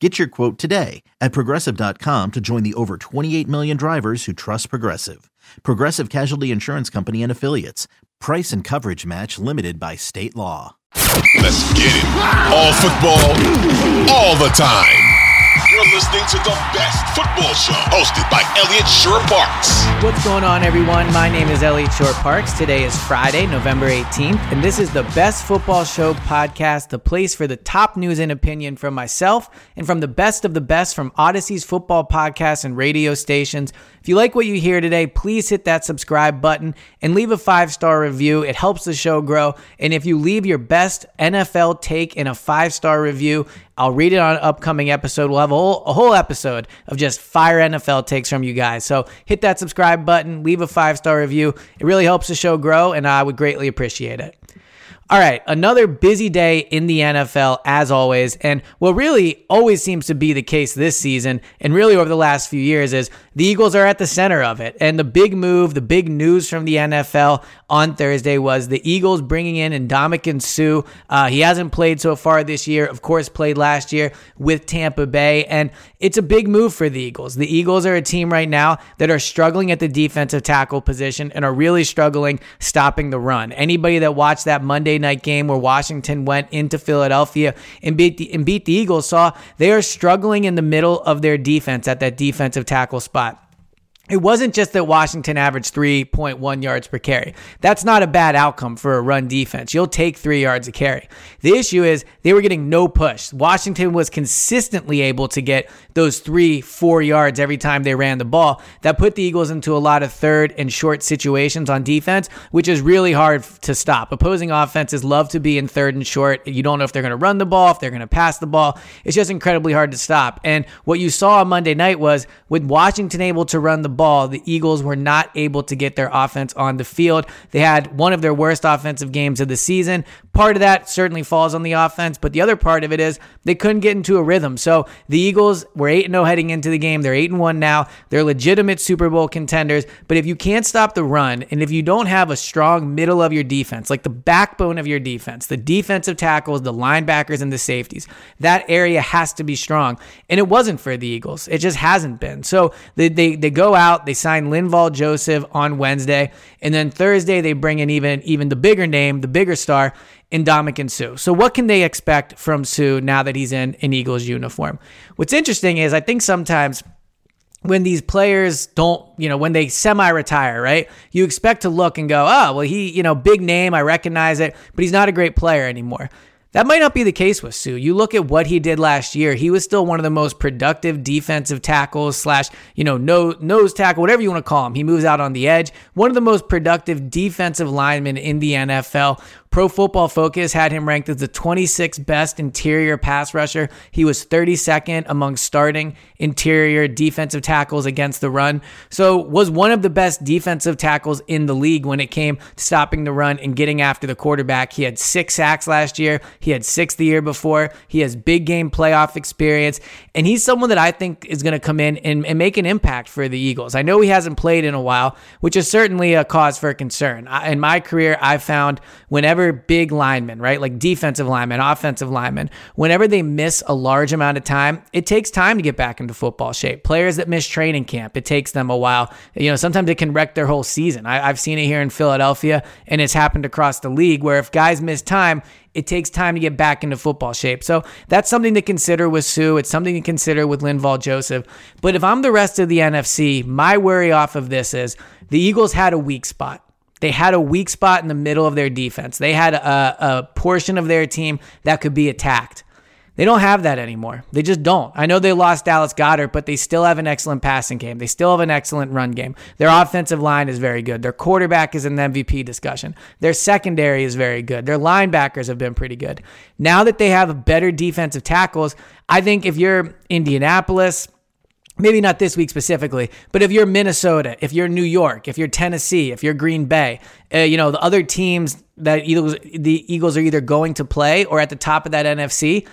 Get your quote today at progressive.com to join the over 28 million drivers who trust Progressive. Progressive Casualty Insurance Company and Affiliates. Price and coverage match limited by state law. Let's get it. All football, all the time. You're listening to the best Eliot Shorr-Parks. What's going on, everyone? My name is Eliot Shorr-Parks. Today is Friday, November 18th, and this is the Best Football Show podcast, the place for the top news and opinion from myself and from the best of the best from Audacy's football podcasts and radio stations. If you like what you hear today, please hit that subscribe button and leave a five star review. It helps the show grow. And if you leave your best NFL take in a five star review, I'll read it on an upcoming episode. We'll have a whole, a whole episode of just fire NFL takes from you guys. So hit that subscribe button, leave a five star review. It really helps the show grow, and I would greatly appreciate it. All right, another busy day in the NFL as always. And what really always seems to be the case this season and really over the last few years is the Eagles are at the center of it. And the big move, the big news from the NFL on Thursday was the Eagles bringing in Ndamukong Suh. Uh, he hasn't played so far this year, of course, played last year with Tampa Bay. And it's a big move for the Eagles. The Eagles are a team right now that are struggling at the defensive tackle position and are really struggling stopping the run. Anybody that watched that Monday night game where Washington went into Philadelphia and beat the, and beat the Eagles saw they are struggling in the middle of their defense at that defensive tackle spot. It wasn't just that Washington averaged 3.1 yards per carry. That's not a bad outcome for a run defense. You'll take three yards a carry. The issue is they were getting no push. Washington was consistently able to get those three, four yards every time they ran the ball. That put the Eagles into a lot of third and short situations on defense, which is really hard to stop. Opposing offenses love to be in third and short. You don't know if they're going to run the ball, if they're going to pass the ball. It's just incredibly hard to stop. And what you saw on Monday night was with Washington able to run the ball, the Eagles were not able to get their offense on the field. They had one of their worst offensive games of the season. Part of that certainly falls on the offense, but the other part of it is they couldn't get into a rhythm. So the Eagles were 8 0 heading into the game. They're 8 1 now. They're legitimate Super Bowl contenders. But if you can't stop the run, and if you don't have a strong middle of your defense, like the backbone of your defense, the defensive tackles, the linebackers, and the safeties, that area has to be strong. And it wasn't for the Eagles. It just hasn't been. So they, they, they go out, they sign Linval Joseph on Wednesday, and then Thursday they bring in even even the bigger name, the bigger star, Ndamukong Suh. So what can they expect from Suh now that he's in an Eagles uniform? What's interesting is I think sometimes when these players don't, you know, when they semi-retire, right? You expect to look and go, "Oh, well he, you know, big name, I recognize it, but he's not a great player anymore." That might not be the case with Suh. You look at what he did last year. He was still one of the most productive defensive tackles slash, you know, nose, nose tackle, whatever you want to call him. He moves out on the edge. One of the most productive defensive linemen in the NFL. Pro Football Focus had him ranked as the 26th best interior pass rusher. He was 32nd among starting interior defensive tackles against the run. So was one of the best defensive tackles in the league when it came to stopping the run and getting after the quarterback. He had six sacks last year. He had six the year before. He has big game playoff experience. And he's someone that I think is going to come in and, and, make an impact for the Eagles. I know he hasn't played in a while, which is certainly a cause for concern. I, in my career, I've found whenever whenever big linemen, right, like defensive linemen, offensive linemen, whenever they miss a large amount of time, it takes time to get back into football shape. Players that miss training camp, it takes them a while. You know, sometimes it can wreck their whole season. I, have seen it here in Philadelphia, and it's happened across the league where if guys miss time, it takes time to get back into football shape. So that's something to consider with Suh. It's something to consider with Linval Joseph. But if I'm the rest of the NFC, my worry off of this is the Eagles had a weak spot. They had a weak spot in the middle of their defense. They had a, a portion of their team that could be attacked. They don't have that anymore. They just don't. I know they lost Dallas Goedert, but they still have an excellent passing game. They still have an excellent run game. Their offensive line is very good. Their quarterback is in the MVP discussion. Their secondary is very good. Their linebackers have been pretty good. Now that they have better defensive tackles, I think if you're Indianapolis, maybe not this week specifically, but if you're Minnesota, if you're New York, if you're Tennessee, if you're Green Bay, uh, you know, the other teams that Eagles, the Eagles are either going to play or at the top of that NFC,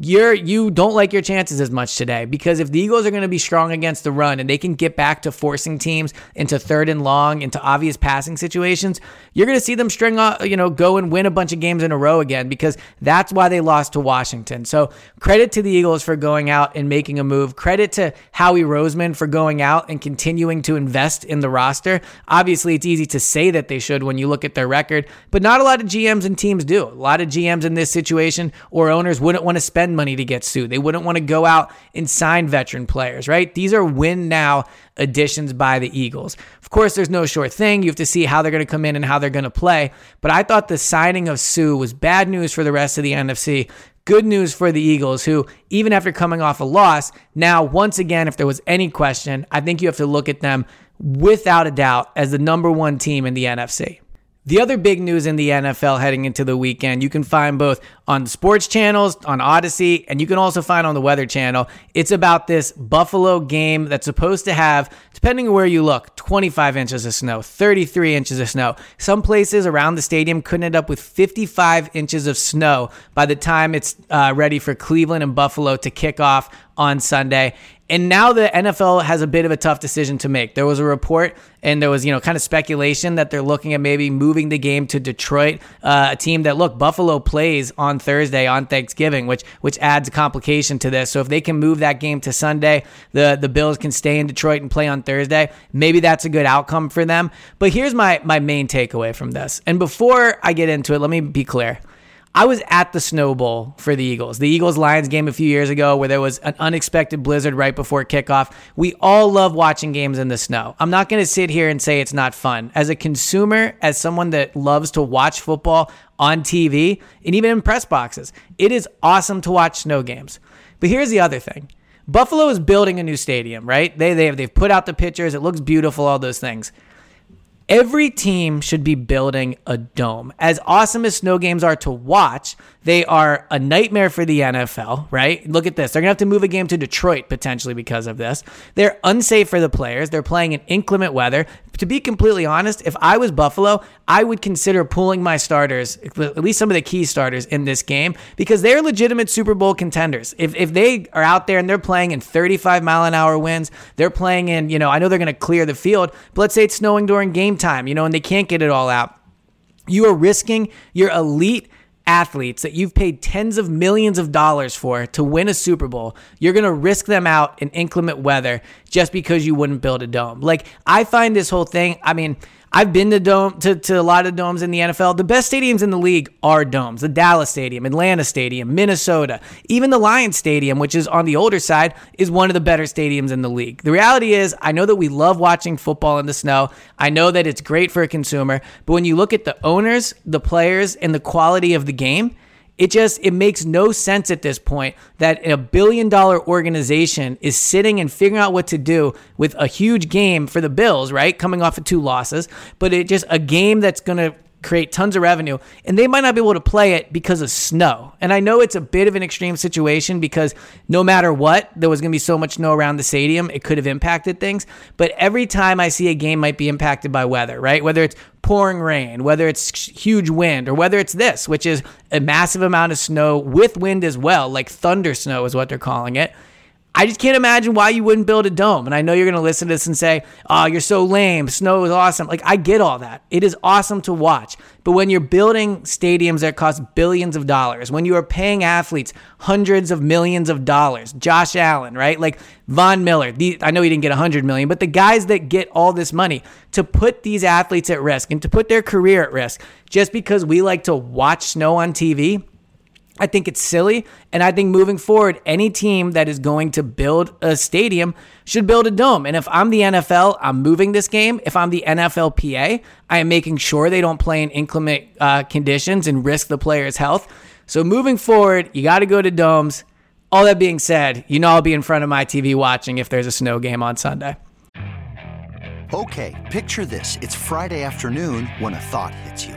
you're you don't like your chances as much today because if the Eagles are going to be strong against the run and they can get back to forcing teams into third and long into obvious passing situations, you're going to see them string up, you know, go and win a bunch of games in a row again because that's why they lost to Washington. So, credit to the Eagles for going out and making a move. Credit to Howie Roseman for going out and continuing to invest in the roster. Obviously, it's easy to say that they should when you look at their record, but not a lot of GMs and teams do. A lot of GMs in this situation or owners wouldn't want to spend spend money to get Suh. They wouldn't want to go out and sign veteran players, right? These are win now additions by the Eagles. Of course, there's no sure thing. You have to see how they're going to come in and how they're going to play. But I thought the signing of Suh was bad news for the rest of the NFC. Good news for the Eagles, who, even after coming off a loss, now, once again, if there was any question, I think you have to look at them without a doubt as the number one team in the NFC. The other big news in the NFL heading into the weekend, you can find both on sports channels, on Audacy, and you can also find on the Weather Channel. It's about this Buffalo game that's supposed to have, depending on where you look, 25 inches of snow, 33 inches of snow. Some places around the stadium could end up with 55 inches of snow by the time it's uh, ready for Cleveland and Buffalo to kick off on Sunday. And now the NFL has a bit of a tough decision to make. There was a report and there was, you know, kind of speculation that they're looking at maybe moving the game to Detroit, uh, a team that look Buffalo plays on Thursday on Thanksgiving, which which adds a complication to this. So if they can move that game to Sunday, the the Bills can stay in Detroit and play on Thursday. Maybe that's a good outcome for them. But here's my my main takeaway from this. And before I get into it, let me be clear. I was at the Snow Bowl for the Eagles, the Eagles Lions game a few years ago where there was an unexpected blizzard right before kickoff. We all love watching games in the snow. I'm not going to sit here and say it's not fun. As a consumer, as someone that loves to watch football on TV and even in press boxes, it is awesome to watch snow games. But here's the other thing. Buffalo is building a new stadium, right? They, they have, they've put out the pictures. It looks beautiful, all those things. Every team should be building a dome. As awesome as snow games are to watch, they are a nightmare for the NFL, right? Look at this. They're going to have to move a game to Detroit potentially because of this. They're unsafe for the players. They're playing in inclement weather. To be completely honest, if I was Buffalo, I would consider pulling my starters, at least some of the key starters in this game, because they're legitimate Super Bowl contenders. If, if they are out there and they're playing in 35 mile an hour winds, they're playing in, you know, I know they're going to clear the field, but let's say it's snowing during game time, you know, and they can't get it all out. You are risking your elite athletes that you've paid tens of millions of dollars for to win a Super Bowl, you're going to risk them out in inclement weather just because you wouldn't build a dome. Like, I find this whole thing, I mean, I've been to dome to, to a lot of domes in the NFL. The best stadiums in the league are domes. The Dallas Stadium, Atlanta Stadium, Minnesota, even the Lions Stadium, which is on the older side, is one of the better stadiums in the league. The reality is, I know that we love watching football in the snow. I know that it's great for a consumer, but when you look at the owners, the players, and the quality of the game, it just it makes no sense at this point that a billion dollar organization is sitting and figuring out what to do with a huge game for the Bills, right? Coming off of two losses, but it just a game that's going to create tons of revenue, and they might not be able to play it because of snow. And I know it's a bit of an extreme situation because no matter what, there was going to be so much snow around the stadium, it could have impacted things. But every time I see a game might be impacted by weather, right? Whether it's pouring rain, whether it's huge wind, or whether it's this, which is a massive amount of snow with wind as well, like thunder snow is what they're calling it. I just can't imagine why you wouldn't build a dome. And I know you're going to listen to this and say, oh, you're so lame. Snow is awesome. Like, I get all that. It is awesome to watch. But when you're building stadiums that cost billions of dollars, when you are paying athletes hundreds of millions of dollars, Josh Allen, right? Like Von Miller, the, I know he didn't get 100 million, but the guys that get all this money to put these athletes at risk and to put their career at risk just because we like to watch snow on TV, I think it's silly. And I think moving forward, any team that is going to build a stadium should build a dome. And if I'm the NFL, I'm moving this game. If I'm the NFLPA, I am making sure they don't play in inclement uh, conditions and risk the player's health. So moving forward, you got to go to domes. All that being said, you know I'll be in front of my TV watching if there's a snow game on Sunday. Okay, picture this. It's Friday afternoon when a thought hits you.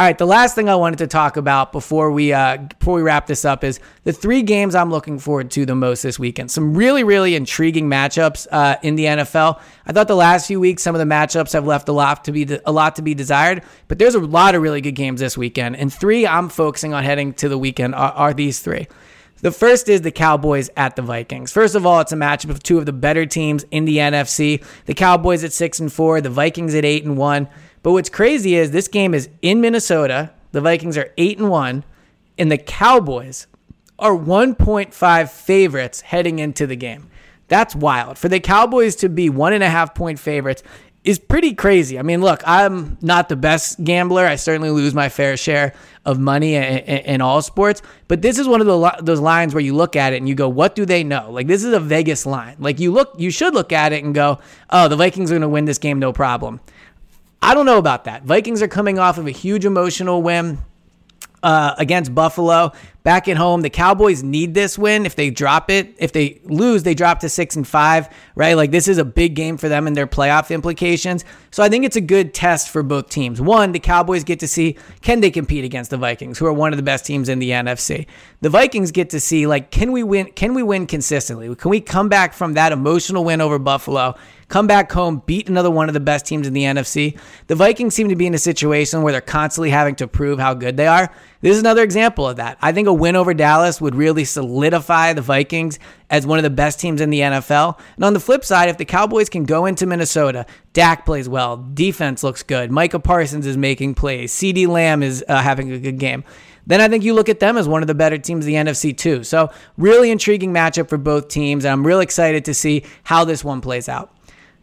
All right, the last thing I wanted to talk about before we uh, before we wrap this up is the three games I'm looking forward to the most this weekend. Some really really intriguing matchups uh, in the NFL. I thought the last few weeks some of the matchups have left a lot to be a lot to be desired, but there's a lot of really good games this weekend. And three I'm focusing on heading to the weekend are, are these three. The first is the Cowboys at the Vikings. First of all, it's a matchup of two of the better teams in the NFC. The Cowboys at six and four, the Vikings at eight and one. But what's crazy is this game is in Minnesota. The Vikings are 8 and 1 and the Cowboys are 1.5 favorites heading into the game. That's wild. For the Cowboys to be one and a half point favorites is pretty crazy. I mean, look, I'm not the best gambler. I certainly lose my fair share of money in, all sports. But this is one of the those lines where you look at it and you go, "What do they know?" Like this is a Vegas line. Like you look, you should look at it and go, "Oh, the Vikings are going to win this game, no problem." I don't know about that. Vikings are coming off of a huge emotional win uh, against Buffalo back at home. The Cowboys need this win. If they drop it, if they lose, they drop to six and five, right? Like this is a big game for them and their playoff implications. So I think it's a good test for both teams. One, the Cowboys get to see can they compete against the Vikings, who are one of the best teams in the NFC. The Vikings get to see like can we win? Can we win consistently? Can we come back from that emotional win over Buffalo? come back home, beat another one of the best teams in the NFC. The Vikings seem to be in a situation where they're constantly having to prove how good they are. This is another example of that. I think a win over Dallas would really solidify the Vikings as one of the best teams in the NFL. And on the flip side, if the Cowboys can go into Minnesota, Dak plays well, defense looks good, Micah Parsons is making plays, CeeDee Lamb is uh, having a good game then I think you look at them as one of the better teams in the NFC too. So really intriguing matchup for both teams, and I'm real excited to see how this one plays out.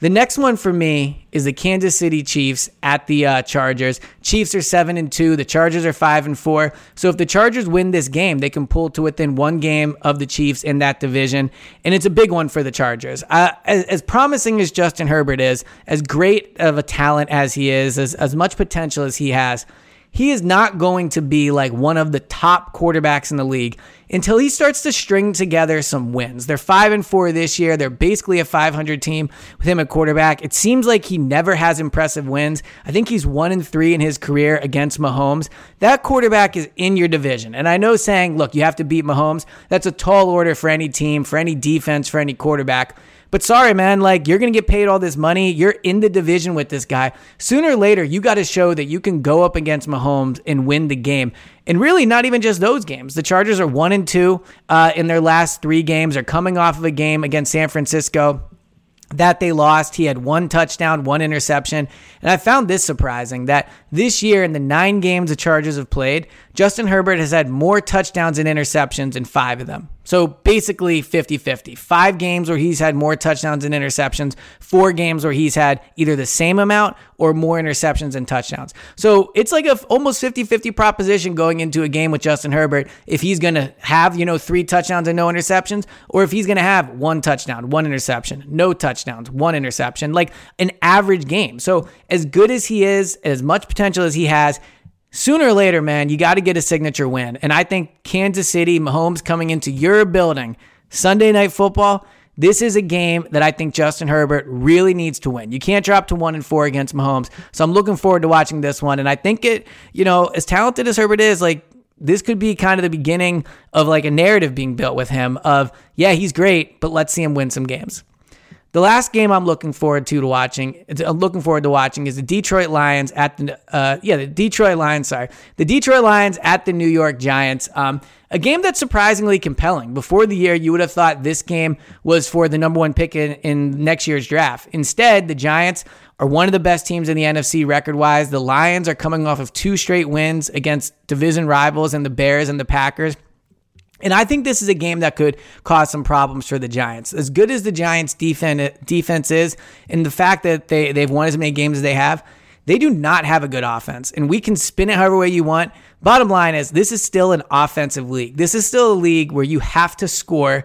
The next one for me is the Kansas City Chiefs at the uh, Chargers. Chiefs are seven and two. The Chargers are five and four. So if the Chargers win this game, they can pull to within one game of the Chiefs in that division, and it's a big one for the Chargers. Uh, as, as, promising as Justin Herbert is, as great of a talent as he is, as as much potential as he has, he is not going to be like one of the top quarterbacks in the league until he starts to string together some wins. They're 5 and 4 this year. They're basically a 500 team with him at quarterback. It seems like he never has impressive wins. I think he's 1 and 3 in his career against Mahomes. That quarterback is in your division. And I know saying, look, you have to beat Mahomes, that's a tall order for any team, for any defense, for any quarterback. But sorry, man, like you're going to get paid all this money. You're in the division with this guy. Sooner or later, you got to show that you can go up against Mahomes and win the game. And really, not even just those games. The Chargers are one and two uh, in their last three games. Are coming off of a game against San Francisco that they lost. He had one touchdown, one interception. And I found this surprising that this year, in the nine games the Chargers have played, Justin Herbert has had more touchdowns and interceptions in five of them. So basically 50 50. Five games where he's had more touchdowns and interceptions, four games where he's had either the same amount or more interceptions and touchdowns. So it's like a almost 50 50 proposition going into a game with Justin Herbert if he's going to have, you know, three touchdowns and no interceptions, or if he's going to have one touchdown, one interception, no touchdowns, one interception, like an average game. So as good as he is, as much potential as he has, sooner or later, man, you got to get a signature win. And I think Kansas City, Mahomes coming into your building, Sunday night football, This is a game that I think Justin Herbert really needs to win. You can't drop to one and four against Mahomes. So I'm looking forward to watching this one. And I think it, you know, as talented as Herbert is, like this could be kind of the beginning of like a narrative being built with him of, yeah, he's great, but let's see him win some games. The last game I'm looking forward to, to watching, I'm looking forward to watching is the Detroit Lions at the, uh, yeah, the Detroit Lions, sorry, the Detroit Lions at the New York Giants. Um, a game that's surprisingly compelling. Before the year, you would have thought this game was for the number one pick in, in next year's draft. Instead, the Giants are one of the best teams in the NFC record wise. The Lions are coming off of two straight wins against division rivals and the Bears and the Packers. And I think this is a game that could cause some problems for the Giants. As good as the Giants' defense defense is, and the fact that they, they've won as many games as they have, they do not have a good offense. And we can spin it however way you want. Bottom line is, this is still an offensive league. This is still a league where you have to score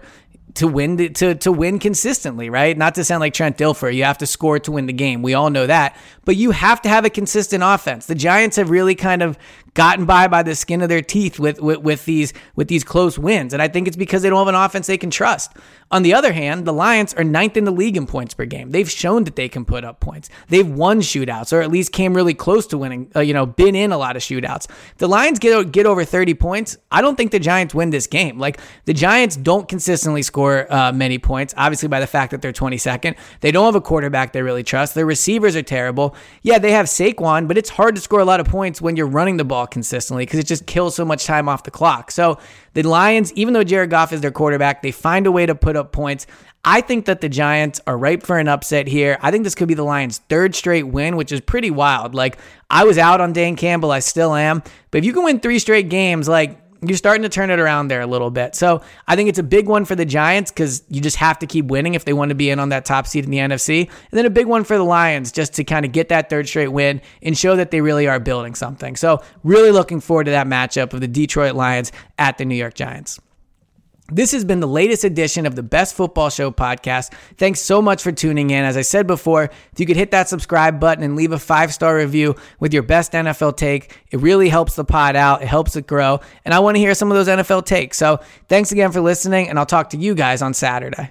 to win the, to to win consistently, right? Not to sound like Trent Dilfer, you have to score to win the game. We all know that, but you have to have a consistent offense. The Giants have really kind of gotten by by the skin of their teeth with, with, with these with these close wins. And I think it's because they don't have an offense they can trust. On the other hand, the Lions are ninth in the league in points per game. They've shown that they can put up points. They've won shootouts, or at least came really close to winning. Uh, you know, been in a lot of shootouts. The Lions get get over 30 points. I don't think the Giants win this game. Like the Giants don't consistently score uh, many points. Obviously, by the fact that they're 22nd, they don't have a quarterback they really trust. Their receivers are terrible. Yeah, they have Saquon, but it's hard to score a lot of points when you're running the ball ball consistently because it just kills so much time off the clock. So the Lions, even though Jared Goff is their quarterback, they find a way to put up points. I think that the Giants are ripe for an upset here. I think this could be the Lions' third straight win, which is pretty wild. Like, I was out on Dan Campbell, I still am. But if you can win three straight games, like, you're starting to turn it around there a little bit. So I think it's a big one for the Giants because you just have to keep winning if they want to be in on that top seed in the NFC. And then a big one for the Lions just to kind of get that third straight win and show that they really are building something. So really looking forward to that matchup of the Detroit Lions at the New York Giants. This has been the latest edition of the Best Football Show podcast. Thanks so much for tuning in. As I said before, if you could hit that subscribe button and leave a five star review with your best NFL take, it really helps the pod out. It helps it grow. And I want to hear some of those NFL takes. So thanks again for listening, and I'll talk to you guys on Saturday.